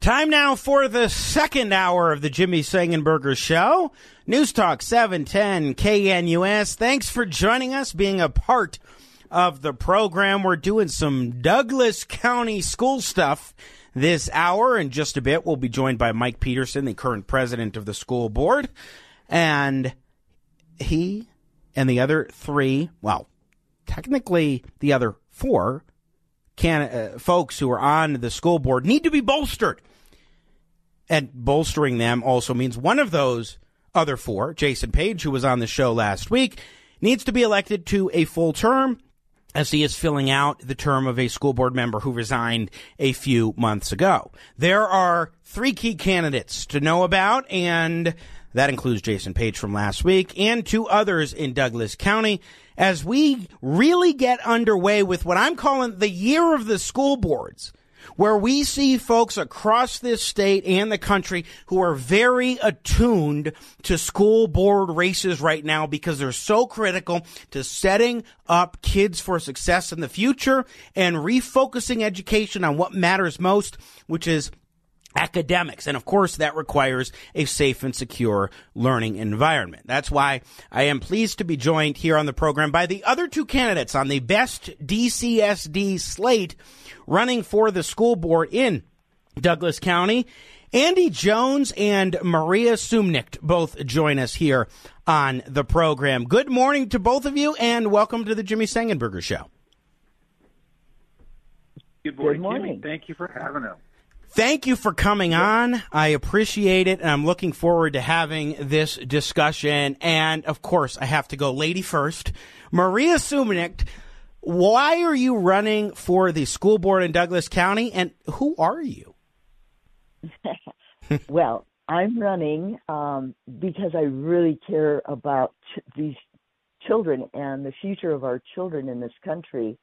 Time now for the second hour of the Jimmy Sengenberger Show. News Talk 710 KNUS. Thanks for joining us, being a part of the program. We're doing some Douglas County school stuff this hour. In just a bit, we'll be joined by Mike Peterson, the current president of the school board. And he and the other three, well, technically the other four can uh, folks who are on the school board need to be bolstered. And bolstering them also means one of those other four, Jason Page, who was on the show last week, needs to be elected to a full term as he is filling out the term of a school board member who resigned a few months ago. There are three key candidates to know about, and that includes Jason Page from last week and two others in Douglas County. As we really get underway with what I'm calling the year of the school boards where we see folks across this state and the country who are very attuned to school board races right now because they're so critical to setting up kids for success in the future and refocusing education on what matters most, which is academics. And of course, that requires a safe and secure learning environment. That's why I am pleased to be joined here on the program by the other two candidates on the best DCSD slate running for the school board in Douglas County. Andy Jones and Maria Sumnicht both join us here on the program. Good morning to both of you and welcome to the Jimmy Sengenberger Show. Good morning. Good morning. Jimmy. Thank you for having us. Thank you for coming on. I appreciate it, and I'm looking forward to having this discussion. And of course, I have to go lady first. Maria Sumnicht, why are you running for the school board in Douglas County, and who are you? well, I'm running um, because I really care about ch- these children and the future of our children in this country,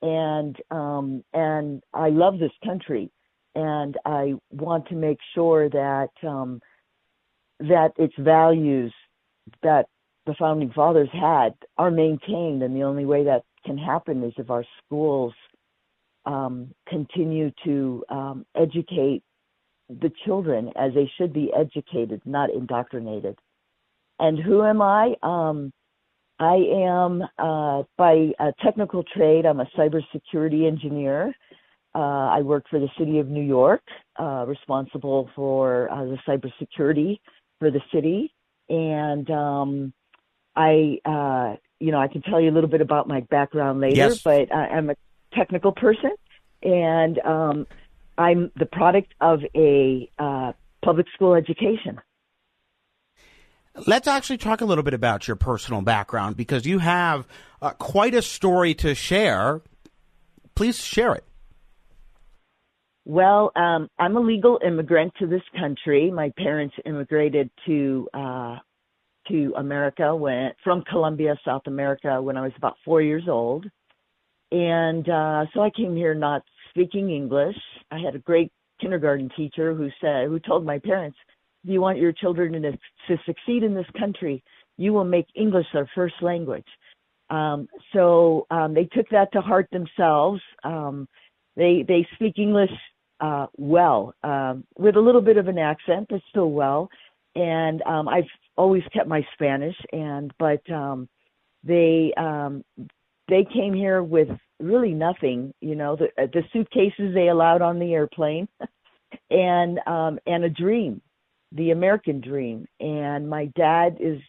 and um, and I love this country and I want to make sure that um, that its values that the founding fathers had are maintained, and the only way that can happen is if our schools um, continue to um, educate the children as they should be educated, not indoctrinated. And who am I? Um, I am uh, by a technical trade. I'm a cybersecurity engineer. Uh, I work for the city of New York, uh, responsible for uh, the cybersecurity for the city, and um, I, uh, you know, I can tell you a little bit about my background later, Yes. but I, I'm a technical person, and um, I'm the product of a uh, public school education. Let's actually talk a little bit about your personal background because you have uh, quite a story to share. Please share it. Well, um, I'm a legal immigrant to this country. My parents immigrated to uh, to America when from Colombia, South America, when I was about four years old, and uh, so I came here not speaking English. I had a great kindergarten teacher who said, who told my parents, "If you want your children to, to succeed in this country, you will make English their first language." Um, so um, they took that to heart themselves. Um, they they speak English uh, well, um, with a little bit of an accent, but still well. And um, I've always kept my Spanish, and but um, they um, they came here with really nothing, you know, the the suitcases they allowed on the airplane, and um, and a dream, the American dream. And my dad is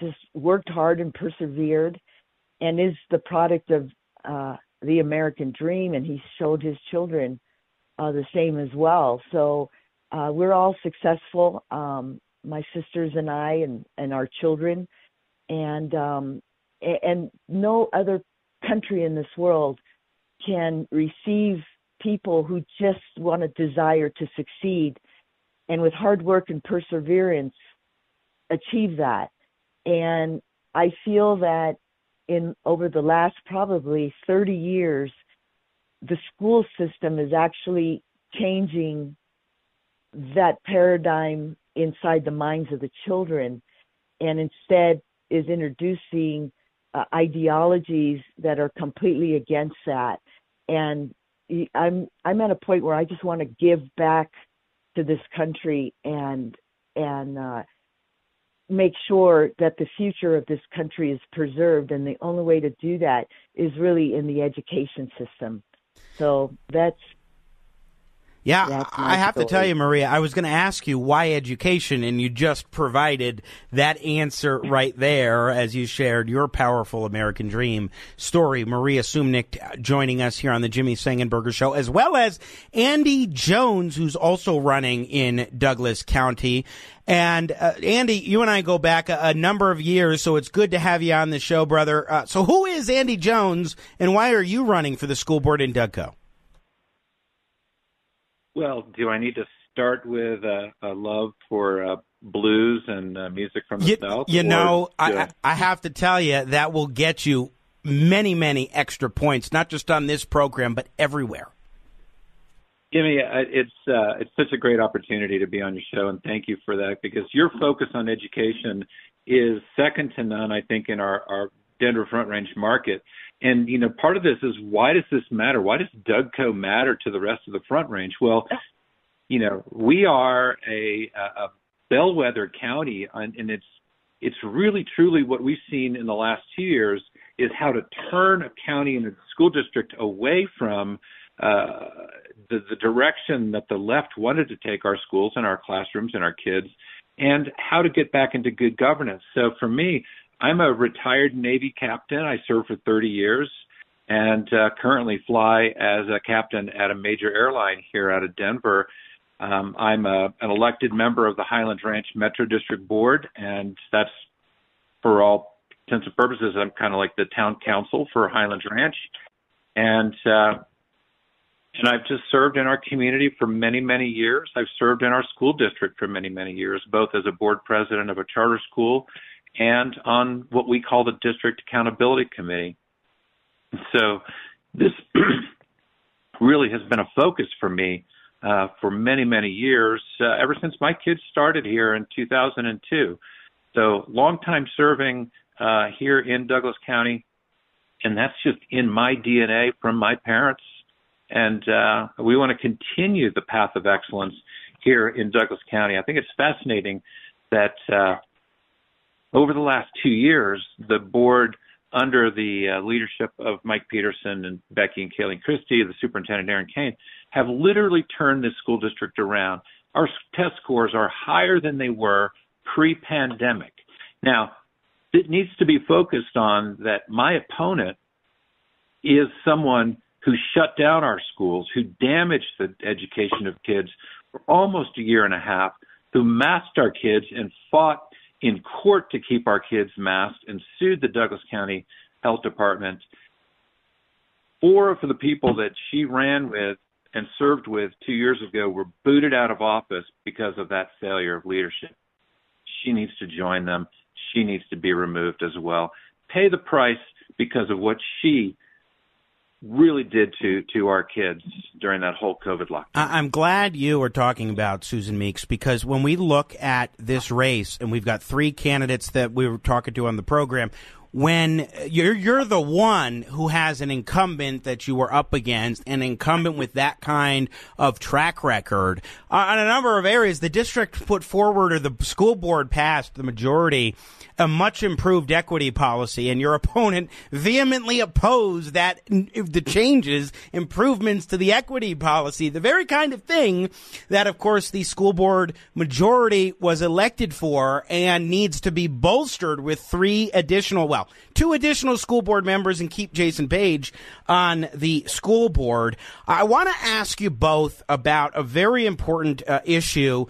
just worked hard and persevered, and is the product of uh, the American dream, and he showed his children uh, the same as well. So uh, we're all successful, um, my sisters and I, and and our children, and um, and no other country in this world can receive people who just want a desire to succeed and with hard work and perseverance achieve that. And I feel that in over the last probably 30 years, the school system is actually changing that paradigm inside the minds of the children and instead is introducing uh, ideologies that are completely against that. And i'm i'm at a point where i just want to give back to this country and and uh make sure that the future of this country is preserved. And the only way to do that is really in the education system so that's yeah, I have to tell you, Maria, I was going to ask you why education, and you just provided that answer right there as you shared your powerful American dream story. Maria Sumnicht joining us here on the Jimmy Sengenberger Show, as well as Andy Jones, who's also running in Douglas County. And uh, Andy, you and I go back a, a, number of years, so it's good to have you on the show, brother. Uh, so, who is Andy Jones, and why are you running for the school board in Dougco? Well, do I need to start with a, a love for uh, blues and uh, music from the you, South? You know, I, I have to tell you that will get you many, many extra points, not just on this program, but everywhere. Jimmy, it's uh, it's such a great opportunity to be on your show, and thank you for that because your focus on education is second to none. I think in our our Denver Front Range market, and you know, part of this is why does this matter? Why does Dougco matter to the rest of the Front Range? Well, you know, we are a, a bellwether county, and it's it's really truly what we've seen in the last two years is how to turn a county and a school district away from uh, the, the direction that the left wanted to take our schools and our classrooms and our kids, and how to get back into good governance. So for me, I'm a retired Navy captain. I served for 30 years and uh, currently fly as a captain at a major airline here out of Denver. Um, I'm a, an elected member of the Highlands Ranch Metro District Board, and that's for all intents and purposes, I'm kind of like the town council for Highlands Ranch. And uh, and I've just served in our community for many, many years. I've served in our school district for many, many years, both as a board president of a charter school and on what we call the District Accountability Committee. So this really has been a focus for me uh, for many, many years, uh, ever since my kids started here in 2002. So long time serving uh, here in Douglas County, and that's just in my DNA from my parents. And uh, we want to continue the path of excellence here in Douglas County. I think it's fascinating that uh, over the last two years, the board, under the uh, leadership of Mike Peterson and Becky and Kayleen Christy, the superintendent Erin Kane, have literally turned this school district around. Our test scores are higher than they were pre-pandemic. Now, it needs to be focused on that my opponent is someone who shut down our schools, who damaged the education of kids for almost a year and a half, who masked our kids and fought in court to keep our kids masked and sued the Douglas County Health Department. Four of the people that she ran with and served with two years ago were booted out of office because of that failure of leadership. She needs to join them. She needs to be removed as well. Pay the price because of what she really did to to our kids during that whole COVID lockdown. I'm glad you are talking about Susan Meeks because when we look at this race, and we've got three candidates that we were talking to on the program, when you're you're the one who has an incumbent that you were up against, an incumbent with that kind of track record. Uh, on a number of areas, the district put forward or the school board passed the majority a much improved equity policy, and your opponent vehemently opposed that the changes, improvements to the equity policy, the very kind of thing that, of course, the school board majority was elected for and needs to be bolstered with three additional, well, two additional school board members and keep Jason Page on the school board. I want to ask you both about a very important uh, issue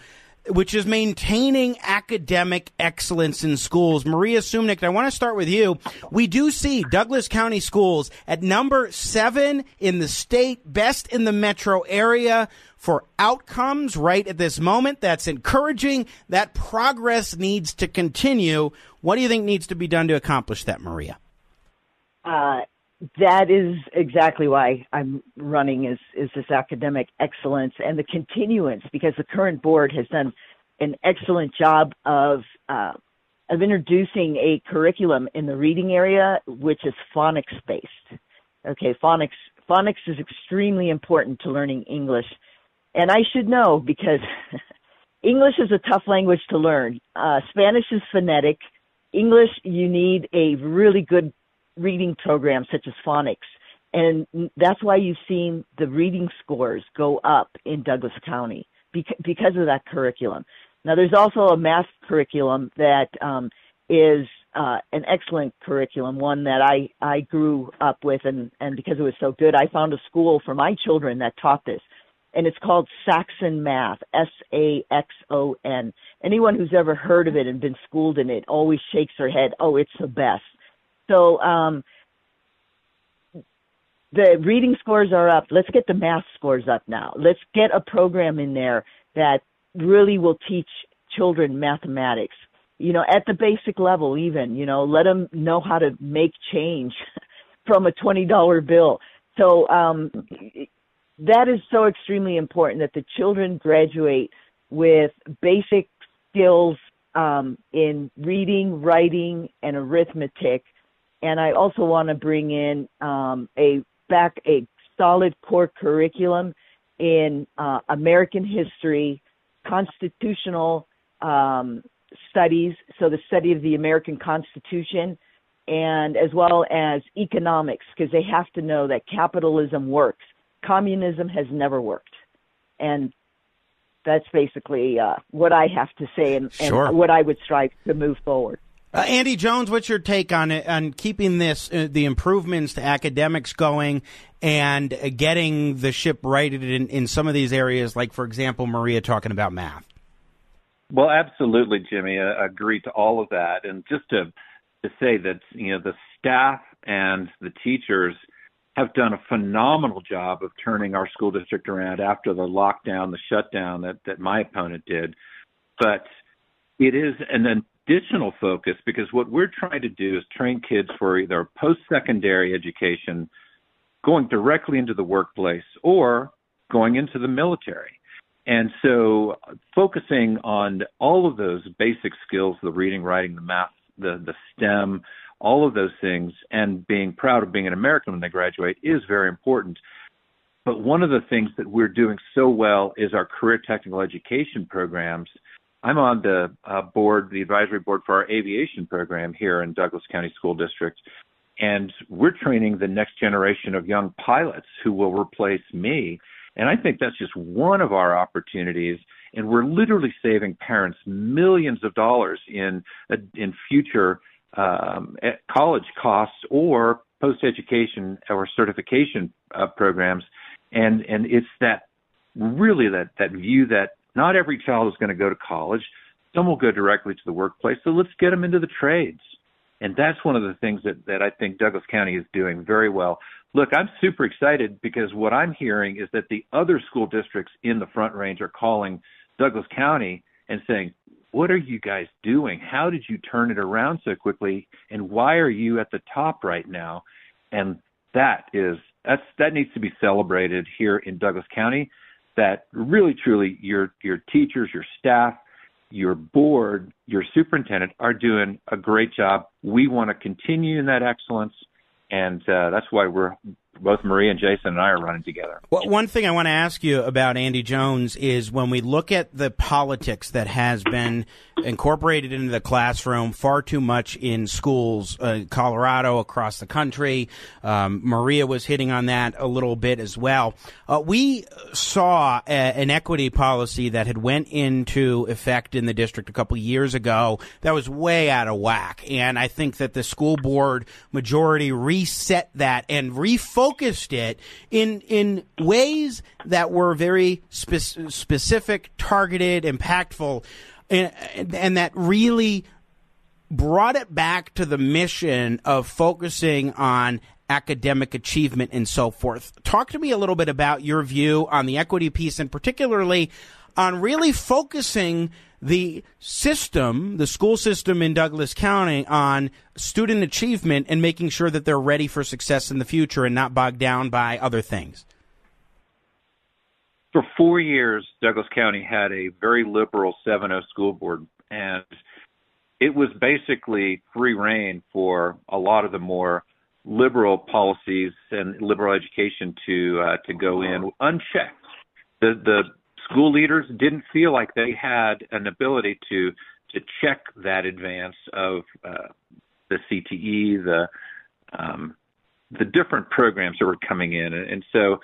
which is maintaining academic excellence in schools. Maria Sumnicht, I want to start with you. We do see Douglas County schools at number seven in the state, best in the metro area for outcomes right at this moment. That's encouraging. That progress needs to continue. What do you think needs to be done to accomplish that, Maria? Uh, that is exactly why I'm running is is this academic excellence and the continuance because the current board has done an excellent job of uh, of introducing a curriculum in the reading area which is phonics based. Okay, phonics phonics is extremely important to learning English, and I should know because English is a tough language to learn. Uh, Spanish is phonetic. English, you need a really good reading programs such as phonics. And that's why you've seen the reading scores go up in Douglas County because of that curriculum. Now, there's also a math curriculum that um, is uh, an excellent curriculum, one that I, I grew up with, and, and because it was so good, I found a school for my children that taught this. And it's called Saxon Math, S A X O N. Anyone who's ever heard of it and been schooled in it always shakes their head, oh, it's the best. So um, the reading scores are up. Let's get the math scores up now. Let's get a program in there that really will teach children mathematics. You know, at the basic level, even you know, let them know how to make change from a twenty dollar bill. So um, that is so extremely important that the children graduate with basic skills um, in reading, writing, and arithmetic and I also want to bring in um, a back a solid core curriculum in uh, American history, constitutional um, studies, so the study of the American Constitution, and as well as economics, because they have to know that capitalism works. Communism has never worked, and that's basically uh, what I have to say and, sure. and what I would strive to move forward. Uh, Andy Jones, what's your take on it, on keeping this uh, the improvements to academics going and uh, getting the ship righted in, in some of these areas, like for example, Maria talking about math? Well, absolutely, Jimmy. I agree to all of that, and just to to say that you know the staff and the teachers have done a phenomenal job of turning our school district around after the lockdown, the shutdown that that my opponent did. But it is, and then additional focus because what we're trying to do is train kids for either post-secondary education, going directly into the workplace, or going into the military. And so focusing on all of those basic skills, the reading, writing, the math, the, the STEM, all of those things, and being proud of being an American when they graduate is very important. But one of the things that we're doing so well is our career technical education programs – I'm on the uh, board, the advisory board for our aviation program here in Douglas County School District. And we're training the next generation of young pilots who will replace me. And I think that's just one of our opportunities. And we're literally saving parents millions of dollars in uh, in future um, college costs or post education or certification uh, programs. And and it's that really that that view that not every child is going to go to college. Some will go directly to the workplace. So let's get them into the trades. And that's one of the things that, that I think Douglas County is doing very well. Look, I'm super excited because what I'm hearing is that the other school districts in the Front Range are calling Douglas County and saying, What are you guys doing? How did you turn it around so quickly? And why are you at the top right now? And that is that's that needs to be celebrated here in Douglas County that really truly your your teachers, your staff, your board, your superintendent are doing a great job. We want to continue in that excellence, and uh, that's why we're both Marie and Jason and I are running together. Well, one thing I want to ask you about Andy Jones is when we look at the politics that has been incorporated into the classroom far too much in schools, uh, Colorado, across the country. Um, Maria was hitting on that a little bit as well. Uh, we saw a, an equity policy that had went into effect in the district a couple years ago that was way out of whack, and I think that the school board majority reset that and refocused focused it in in ways that were very spe- specific, targeted, impactful, and, and that really brought it back to the mission of focusing on academic achievement and so forth. Talk to me a little bit about your view on the equity piece and particularly on really focusing the system, the school system in Douglas County on student achievement and making sure that they're ready for success in the future and not bogged down by other things. For four years, Douglas County had a very liberal 7 0 school board, and it was basically free rein for a lot of the more liberal policies and liberal education to uh, to go in unchecked. The the school leaders didn't feel like they had an ability to to check that advance of uh, the CTE, the um, the different programs that were coming in, and so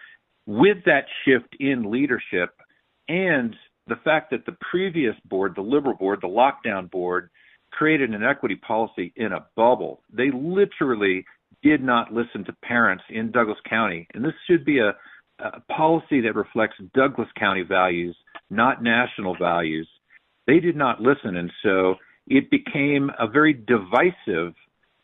with that shift in leadership and the fact that the previous board, the liberal board, the lockdown board, created an equity policy in a bubble. They literally did not listen to parents in Douglas County, and this should be a a policy that reflects Douglas County values, not national values. They did not listen, and so it became a very divisive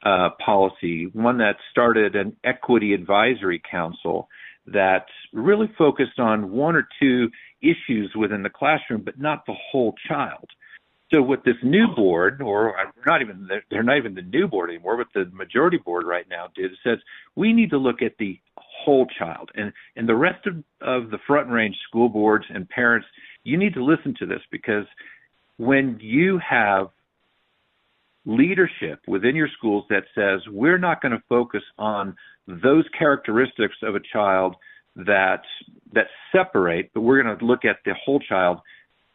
uh, policy, one that started an equity advisory council that really focused on one or two issues within the classroom, but not the whole child. So what this new board, or not even they're not even the new board anymore, but the majority board right now did says we need to look at the whole child, and and the rest of of the front range school boards and parents, you need to listen to this because when you have leadership within your schools that says we're not going to focus on those characteristics of a child that that separate, but we're going to look at the whole child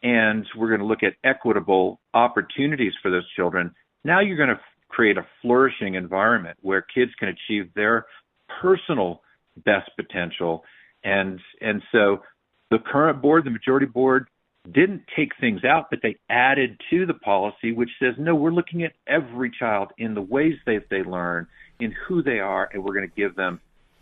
and we're going to look at equitable opportunities for those children. Now you're going to create a flourishing environment where kids can achieve their personal best potential. And and so the current board, the majority board, didn't take things out, but they added to the policy which says, no, we're looking at every child in the ways that they learn, in who they are, and we're going to give them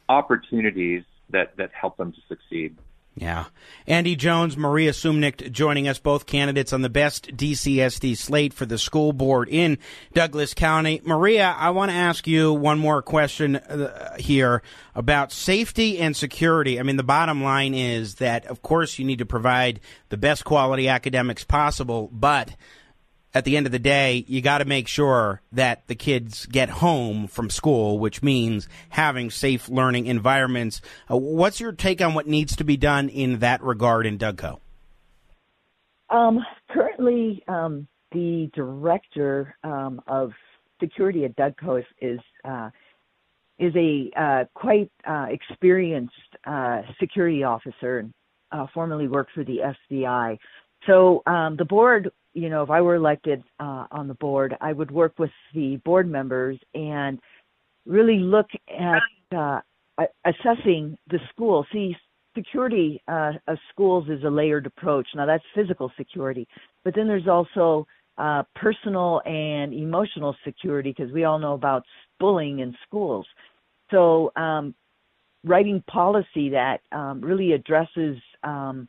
opportunities that, that help them to succeed. Yeah. Andy Jones, Maria Sumnicht joining us, both candidates on the best DCSD slate for the school board in Douglas County. Maria, I want to ask you one more question uh, here about safety and security. I mean, the bottom line is that, of course, you need to provide the best quality academics possible, but at the end of the day, you got to make sure that the kids get home from school, which means having safe learning environments. Uh, what's your take on what needs to be done in that regard in Dougco? Um, currently, um, the director um, of security at Dougco is is, uh, is a uh, quite uh, experienced uh, security officer and uh, formerly worked for the FBI. So um, the board you know, if I were elected uh, on the board, I would work with the board members and really look at uh, assessing the school. See, security uh, of schools is a layered approach. Now, that's physical security, but then there's also uh, personal and emotional security because we all know about bullying in schools. So, um, writing policy that um, really addresses um,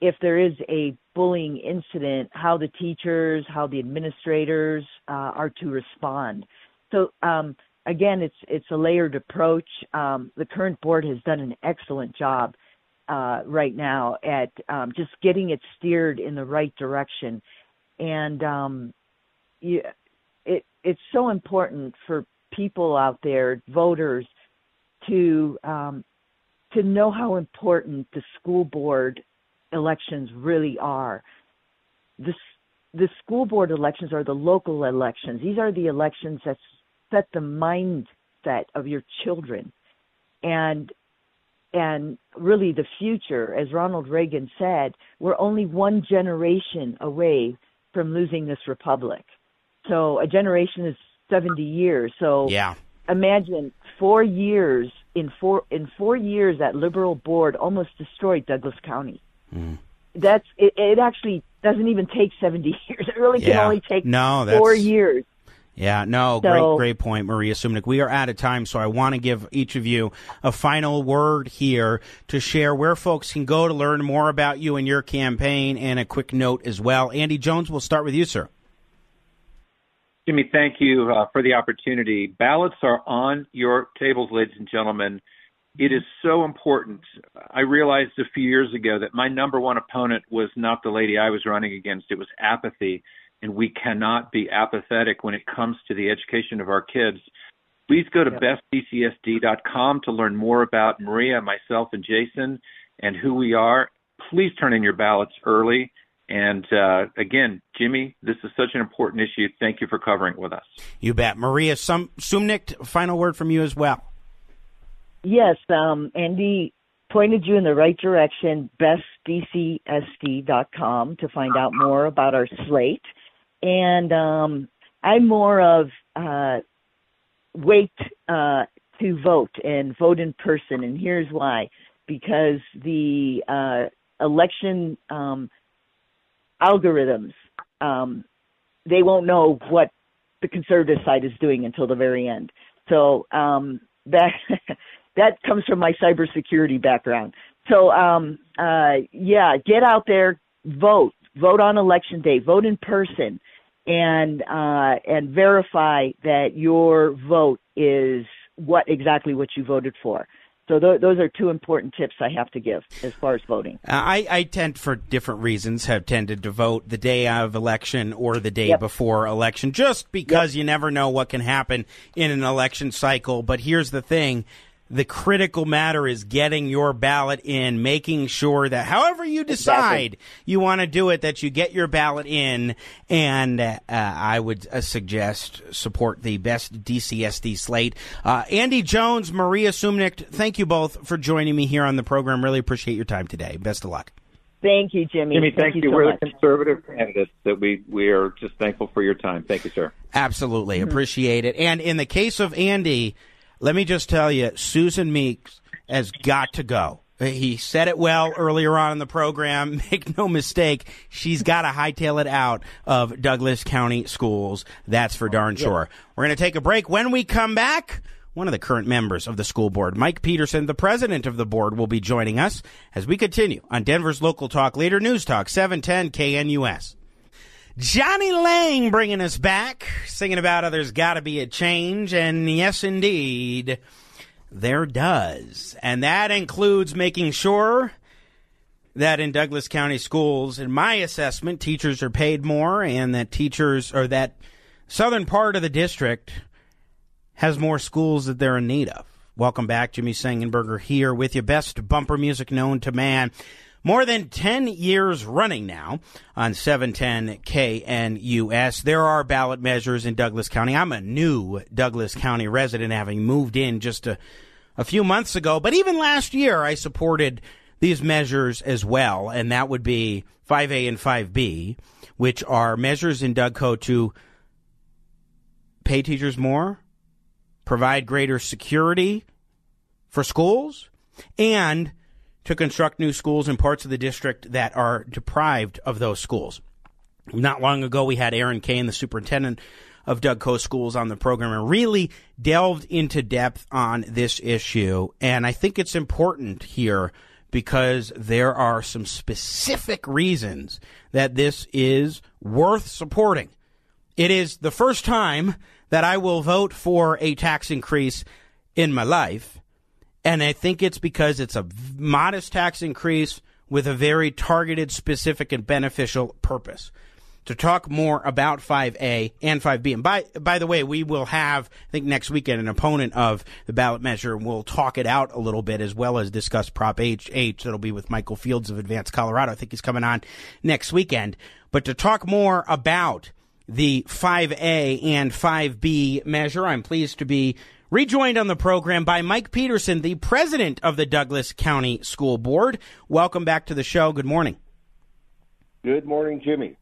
if there is a bullying incident, how the teachers, how the administrators uh, are to respond. So um, again, it's it's a layered approach. Um, the current board has done an excellent job uh, right now at um, just getting it steered in the right direction, and um, you, it it's so important for people out there, voters, to um, to know how important the school board elections really are. The, the school board elections are the local elections. These are the elections that set the mindset of your children. And and really the future, as Ronald Reagan said, we're only one generation away from losing this republic. So a generation is 70 years. So yeah. imagine four years in four in four years that liberal board almost destroyed Douglas County. Mm. That's it, it. Actually, doesn't even take seventy years. It really yeah. can only take no, four years. Yeah, no, So- great, great point, Maria Sumnicht. We are out of time, so I want to give each of you a final word here to share where folks can go to learn more about you and your campaign, and a quick note as well. Andy Jones, we'll start with you, sir. Jimmy, thank you uh, for the opportunity. Ballots are on your tables, ladies and gentlemen. It is so important. I realized a few years ago that my number one opponent was not the lady I was running against, it was apathy. And we cannot be apathetic when it comes to the education of our kids. Please go to bestdcsd.com to learn more about Maria, myself, and Jason and who we are. Please turn in your ballots early. And uh, again, Jimmy, this is such an important issue. Thank you for covering it with us. You bet. Maria Sum- Sumnicht, final word from you as well. Yes, um, Andy pointed you in the right direction, bestdcsd.com to find out more about our slate. And um, I'm more of uh, wait uh, to vote and vote in person. And here's why because the uh, election um, algorithms, um, they won't know what the conservative side is doing until the very end. So um, that that comes from my cybersecurity background. So um, uh, yeah, get out there, vote, vote on election day, vote in person, and uh, and verify that your vote is what exactly what you voted for. So th- those are two important tips I have to give as far as voting. Uh, I, I tend, for different reasons, have tended to vote the day of election or the day Yep. before election, just because you never know what can happen in an election cycle. But here's the thing. The critical matter is getting your ballot in, making sure that however you decide you want to do it, that you get your ballot in. And uh, I would uh, suggest support the best DCSD slate. Uh, Andy Jones, Maria Sumnicht, thank you both for joining me here on the program. Really appreciate your time today. Best of luck. Thank you, Jimmy. Jimmy, thank, you. so We're much. the conservative candidates that we, we are just thankful for your time. Thank you, sir. Absolutely. Mm-hmm. Appreciate it. And in the case of Andy, let me just tell you, Susan Meeks has got to go. He said it well earlier on in the program. Make no mistake, she's got to hightail it out of Douglas County schools. That's for darn sure. We're going to take a break. When we come back, one of the current members of the school board, Mike Peterson, the president of the board, will be joining us as we continue on Denver's local talk leader, News Talk 710 KNUS. Jonny Lang bringing us back, singing about how there's got to be a change, and yes, indeed, there does. And that includes making sure that in Douglas County schools, in my assessment, teachers are paid more, and that teachers, or that southern part of the district has more schools that they're in need of. Welcome back, Jimmy Sengenberger here with your Best bumper music known to man. More than 10 years running now on 710 KNUS. There are ballot measures in Douglas County. I'm a new Douglas County resident, having moved in just a, a few months ago. But even last year, I supported these measures as well, and that would be 5A and 5B, which are measures in Dougco to pay teachers more, provide greater security for schools, and to construct new schools in parts of the district that are deprived of those schools. Not long ago, we had Erin Kane, the superintendent of Dougco Schools, on the program and really delved into depth on this issue. And I think it's important here because there are some specific reasons that this is worth supporting. It is the first time that I will vote for a tax increase in my life. And I think it's because it's a modest tax increase with a very targeted, specific, and beneficial purpose. To talk more about 5A and 5B, and by by the way, we will have I think next weekend an opponent of the ballot measure, and we'll talk it out a little bit as well as discuss Prop H. H. That'll be with Michael Fields of Advance Colorado. I think he's coming on next weekend. But to talk more about the 5A and 5B measure, I'm pleased to be rejoined on the program by Mike Peterson, the president of the Douglas County School Board. Welcome back to the show. Good morning. Good morning, Jimmy.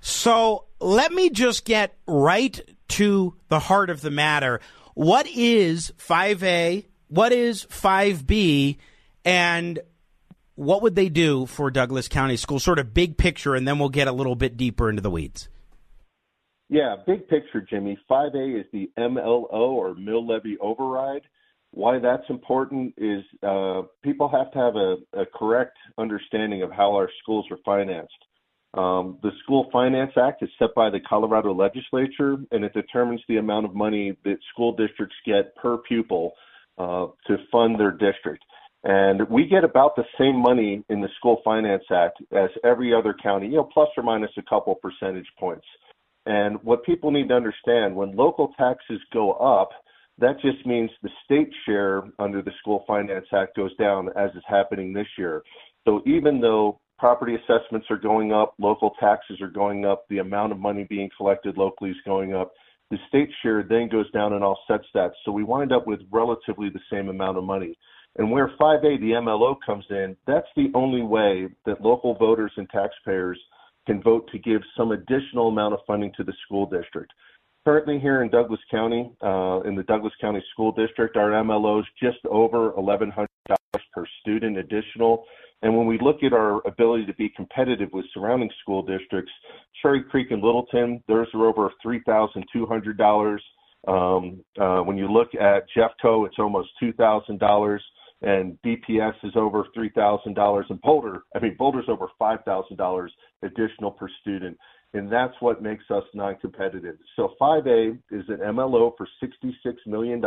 So let me just get right to the heart of the matter. What is 5A? What is 5B? And what would they do for Douglas County Schools? Sort of big picture, and then we'll get a little bit deeper into the weeds. Yeah, big picture, Jimmy. 5A is the MLO or mill levy override. Why that's important is uh, people have to have a, a, correct understanding of how our schools are financed. Um, the School Finance Act is set by the Colorado legislature, and it determines the amount of money that school districts get per pupil uh, to fund their district. And we get about the same money in the School Finance Act as every other county, you know, plus or minus a couple percentage points. And what people need to understand when local taxes go up, that just means the state share under the School Finance Act goes down, as is happening this year. So even though property assessments are going up, local taxes are going up, the amount of money being collected locally is going up, the state share then goes down and offsets that. So we wind up with relatively the same amount of money. And where 5A, the MLO, comes in, that's the only way that local voters and taxpayers can vote to give some additional amount of funding to the school district. Currently, here in Douglas County, uh, in the Douglas County School District, our MLO is just over $1,100 per student additional. And when we look at our ability to be competitive with surrounding school districts, Cherry Creek and Littleton, theirs are over $3,200. Um, uh, when you look at Jeffco, it's almost $2,000 and BPS is over $3,000 and Boulder, I mean, Boulder's over $5,000 additional per student and that's what makes us non-competitive. So 5A is an MLO for $66 million.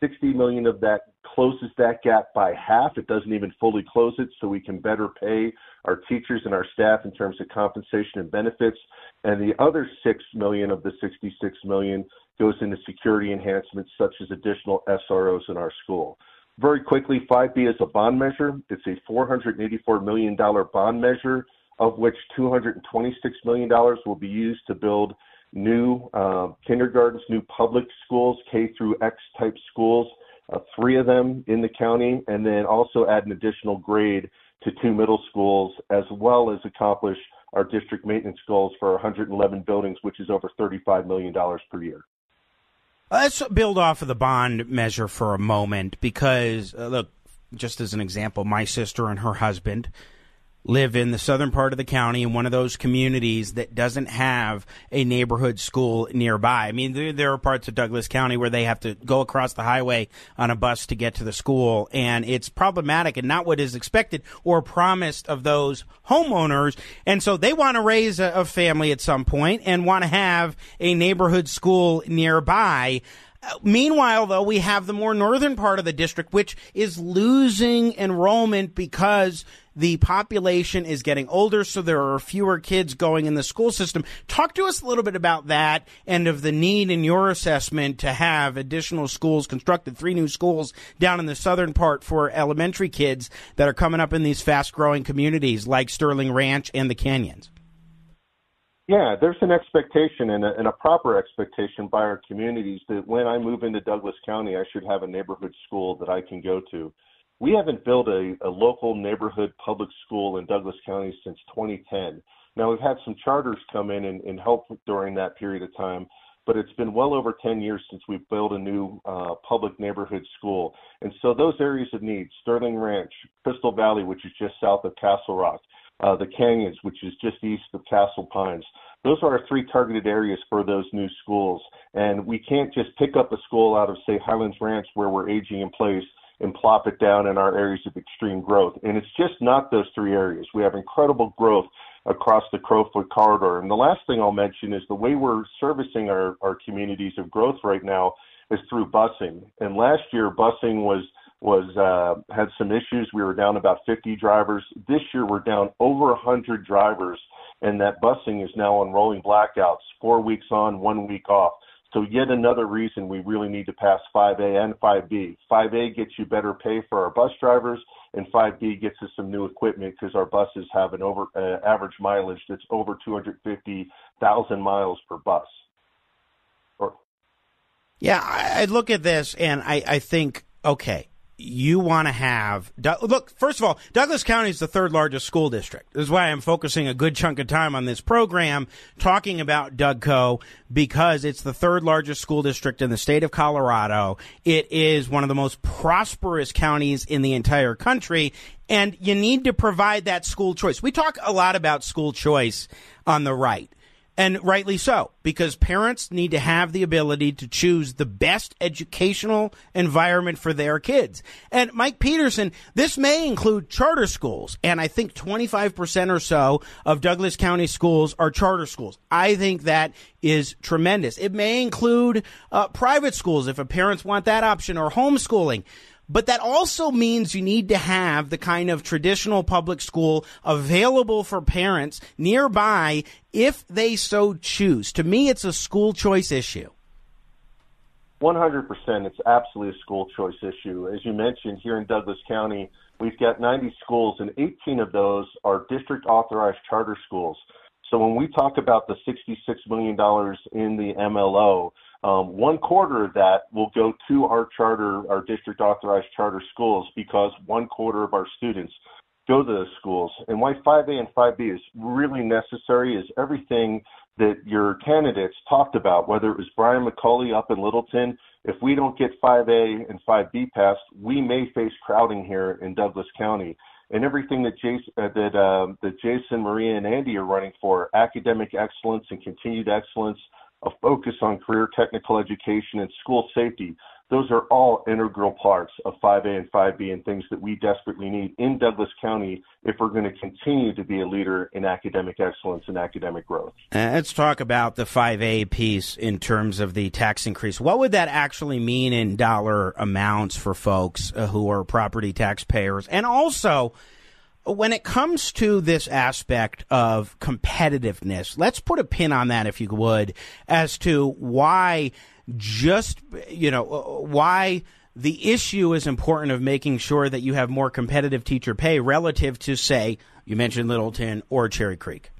60 million of that closes that gap by half. It doesn't even fully close it, so we can better pay our teachers and our staff in terms of compensation and benefits. And the other 6 million of the 66 million goes into security enhancements such as additional SROs in our school. Very quickly, 5B is a bond measure. It's a $484 million bond measure of which $226 million will be used to build new uh, kindergartens, new public schools, K through X type schools, uh, three of them in the county, and then also add an additional grade to two middle schools, as well as accomplish our district maintenance goals for 111 buildings, which is over $35 million per year. Let's build off of the bond measure for a moment because, uh, look, just as an example, my sister and her husband live in the southern part of the county in one of those communities that doesn't have a neighborhood school nearby. I mean, there, there, are parts of Douglas County where they have to go across the highway on a bus to get to the school, and it's problematic and not what is expected or promised of those homeowners. And so they want to raise a, a family at some point and want to have a neighborhood school nearby. Meanwhile, though, we have the more northern part of the district, which is losing enrollment because the population is getting older, so there are fewer kids going in the school system. Talk to us a little bit about that and of the need in your assessment to have additional schools constructed, three new schools down in the southern part for elementary kids that are coming up in these fast growing communities like Sterling Ranch and the Canyons. Yeah, there's an expectation and a, and a, proper expectation by our communities that when I move into Douglas County, I should have a neighborhood school that I can go to. We haven't built a, a local neighborhood public school in Douglas County since 2010. Now, we've had some charters come in and, and help during that period of time, but it's been well over 10 years since we've built a new uh, public neighborhood school. And so those areas of need, Sterling Ranch, Crystal Valley, which is just south of Castle Rock, uh, the Canyons, which is just east of Castle Pines, those are our three targeted areas for those new schools. And we can't just pick up a school out of, say, Highlands Ranch where we're aging in place and plop it down in our areas of extreme growth. And it's just not those three areas. We have incredible growth across the Crowfoot corridor. And the last thing I'll mention is the way we're servicing our, our communities of growth right now is through busing. And last year, busing was was uh, had some issues. We were down about 50 drivers. This year, we're down over 100 drivers, and that busing is now on rolling blackouts, four weeks on, one week off. So yet another reason we really need to pass 5A and 5B. 5A gets you better pay for our bus drivers, and 5B gets us some new equipment because our buses have an over uh, average mileage that's over 250,000 miles per bus. Or, yeah, I, I look at this and I, I think, okay, you want to have look first of all douglas county is the third largest school district. This is why i'm focusing a good chunk of time on this program talking about dougco because it's the third largest school district in the state of colorado. It is one of the most prosperous counties in the entire country and you need to provide that school choice. We talk a lot about school choice on the right And rightly so, because parents need to have the ability to choose the best educational environment for their kids. And Mike Peterson, this may include charter schools. And I think 25% or so of Douglas County schools are charter schools. I think that is tremendous. It may include uh, private schools if a parents want that option or homeschooling. But that also means you need to have the kind of traditional public school available for parents nearby if they so choose. To me, it's a school choice issue. 100%. It's absolutely a school choice issue. As you mentioned, here in Douglas County, we've got 90 schools, and 18 of those are district authorized charter schools. So when we talk about the $66 million in the MLO, um, one quarter of that will go to our charter, our district authorized charter schools, because one quarter of our students go to those schools. And why 5A and 5B is really necessary is everything that your candidates talked about, whether it was Brian McCulley up in Littleton. If we don't get 5A and 5B passed, we may face crowding here in Douglas County. And everything that Jason, uh, that, uh, that Jason, Maria, and Andy are running for academic excellence and continued excellence, a focus on career technical education and school safety. Those are all integral parts of 5A and 5B and things that we desperately need in Douglas County if we're going to continue to be a leader in academic excellence and academic growth. Uh, let's talk about the 5A piece in terms of the tax increase. What would that actually mean in dollar amounts for folks uh, who are property taxpayers? And also, when it comes to this aspect of competitiveness, let's put a pin on that, if you would, as to why just, you know, why the issue is important of making sure that you have more competitive teacher pay relative to, say, you mentioned Littleton or Cherry Creek.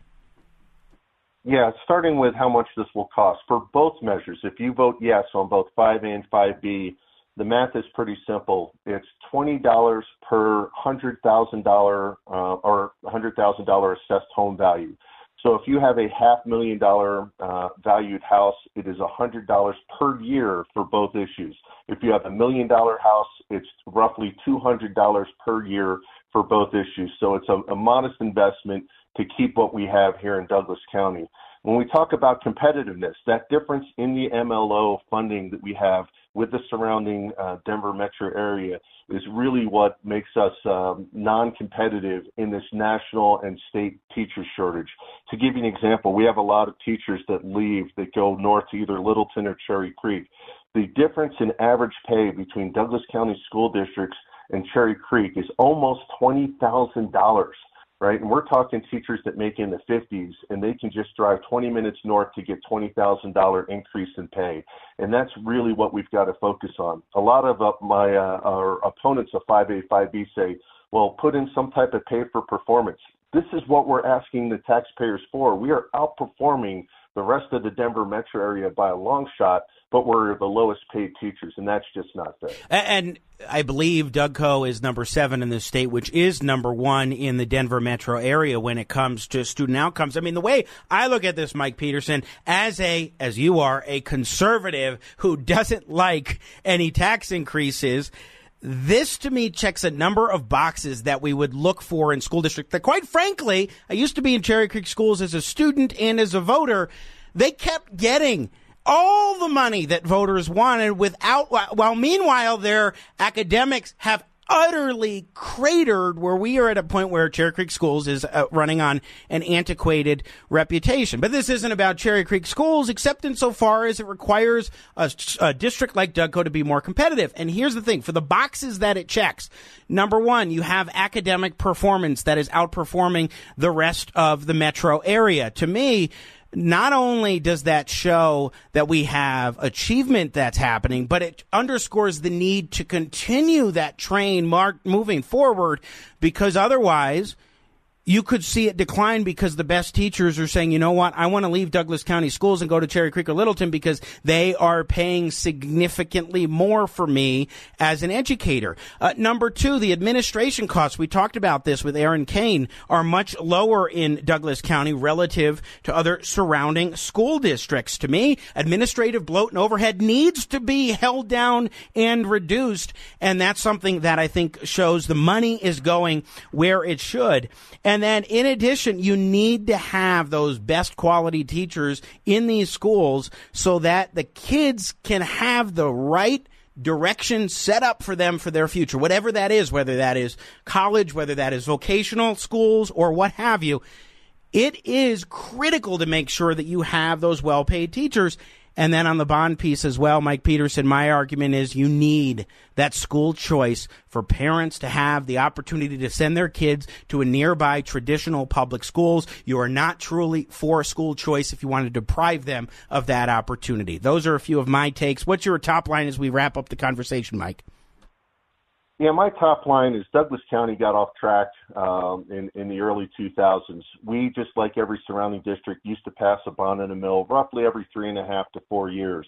Yeah, starting with how much this will cost for both measures. If you vote yes on both 5A and 5B, the math is pretty simple. It's twenty dollars per hundred thousand dollar uh, or hundred thousand dollar assessed home value. So if you have a half million dollar uh, valued house, it is a hundred dollars per year for both issues. If you have a million dollar house, it's roughly two hundred dollars per year for both issues. So it's a modest investment to keep what we have here in Douglas County. When we talk about competitiveness, that difference in the MLO funding that we have with the surrounding uh, Denver metro area is really what makes us um, non-competitive in this national and state teacher shortage. To give you an example, we have a lot of teachers that leave that go north to either Littleton or Cherry Creek. The difference in average pay between Douglas County school districts and Cherry Creek is almost twenty thousand dollars right? And we're talking teachers that make in the 50s and they can just drive 20 minutes north to get $20,000 increase in pay. And that's really what we've got to focus on. A lot of uh, my uh, our opponents of 5A, 5B say, well, put in some type of pay for performance. This is what we're asking the taxpayers for. We are outperforming the rest of the Denver metro area by a long shot, but we're the lowest paid teachers, and that's just not fair. And I believe Doug Dougco is number seven in the state, which is number one in the Denver metro area when it comes to student outcomes. I mean, the way I look at this, Mike Peterson, as a, as you are, a conservative who doesn't like any tax increases, this to me checks a number of boxes that we would look for in school districts that quite frankly, I used to be in Cherry Creek schools as a student and as a voter. They kept getting all the money that voters wanted without, while meanwhile their academics have utterly cratered where we are at a point where Cherry Creek Schools is uh, running on an antiquated reputation. But this isn't about Cherry Creek Schools, except insofar as it requires a, a district like Dougco to be more competitive. And here's the thing for the boxes that it checks, number one, you have academic performance that is outperforming the rest of the metro area. To me, not only does that show that we have achievement that's happening, but it underscores the need to continue that train mark moving forward because otherwise you could see it decline because the best teachers are saying, you know what, I want to leave Douglas County schools and go to Cherry Creek or Littleton because they are paying significantly more for me as an educator. Uh, number two, the administration costs. We talked about this with Erin Kane are much lower in Douglas County relative to other surrounding school districts. To me, administrative bloat and overhead needs to be held down and reduced. And that's something that I think shows the money is going where it should. And And then in addition, you need to have those best quality teachers in these schools so that the kids can have the right direction set up for them for their future, whatever that is, whether that is college, whether that is vocational schools or what have you. It is critical to make sure that you have those well paid teachers. And then on the bond piece as well, Mike Peterson, my argument is you need that school choice for parents to have the opportunity to send their kids to a nearby traditional public schools. You are not truly for school choice if you want to deprive them of that opportunity. Those are a few of my takes. What's your top line as we wrap up the conversation, Mike? Yeah, my top line is Douglas County got off track um, in in the early 2000s. We just like every surrounding district used to pass a bond in a mill roughly every three and a half to four years.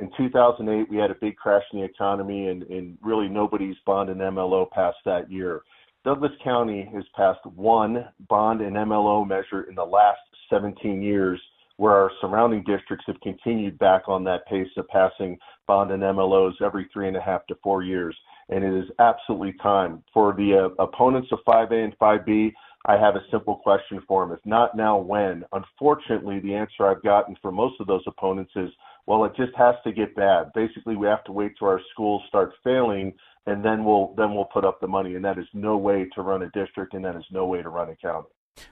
In 2008, we had a big crash in the economy, and, and really nobody's bond and MLO passed that year. Douglas County has passed one bond and MLO measure in the last 17 years, where our surrounding districts have continued back on that pace of passing bond and MLOs every three and a half to four years and it is absolutely time. For the uh, opponents of 5A and 5B, I have a simple question for them. If not now, when? Unfortunately, the answer I've gotten for most of those opponents is, well, it just has to get bad. Basically, we have to wait till our schools start failing, and then we'll then we'll put up the money. And that is no way to run a district, and that is no way to run a county.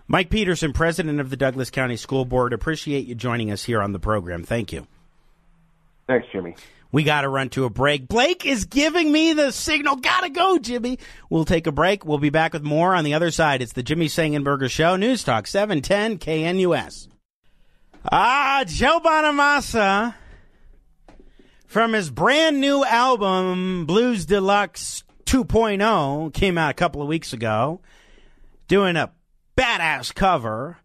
Mike Peterson, president of the Douglas County School Board, appreciate you joining us here on the program. Thank you. Thanks, Jimmy. We got to run to a break. Blake is giving me the signal. Gotta go, Jimmy. We'll take a break. We'll be back with more on the other side. It's the Jimmy Sengenberger Show, News Talk 710 KNUS. Ah, Joe Bonamassa from his brand new album, Blues Deluxe 2.0, came out a couple of weeks ago, doing a badass cover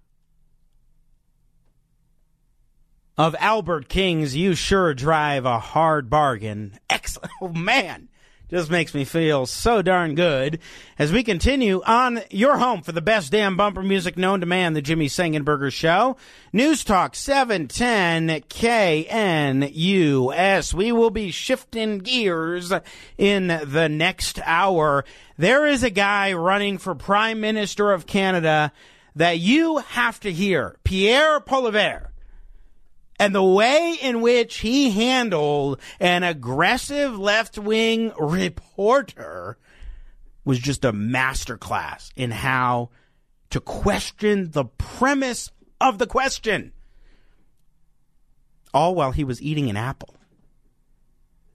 of Albert King's You Sure Drive a Hard Bargain. Excellent. Oh, man. Just makes me feel so darn good as we continue on your home for the best damn bumper music known to man, the Jimmy Sengenberger Show. News Talk 710 KNUS. We will be shifting gears in the next hour. There is a guy running for Prime Minister of Canada that you have to hear. Pierre Poilievre and the way in which he handled an aggressive left wing reporter was just a masterclass in how to question the premise of the question. All while he was eating an apple.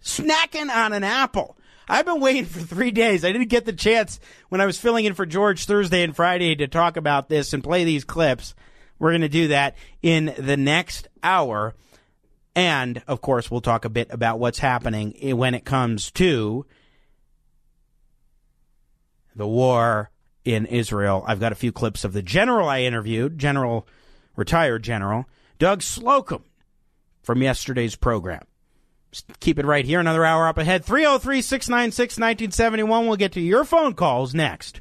Snacking on an apple. I've been waiting for three days. I didn't get the chance when I was filling in for George Thursday and Friday to talk about this and play these clips. We're going to do that in the next hour. And of course, we'll talk a bit about what's happening when it comes to the war in Israel. I've got a few clips of the general I interviewed, General, retired General Doug Slocum from yesterday's program. keep it right here. Another hour up ahead. 303 696 1971. We'll get to your phone calls next.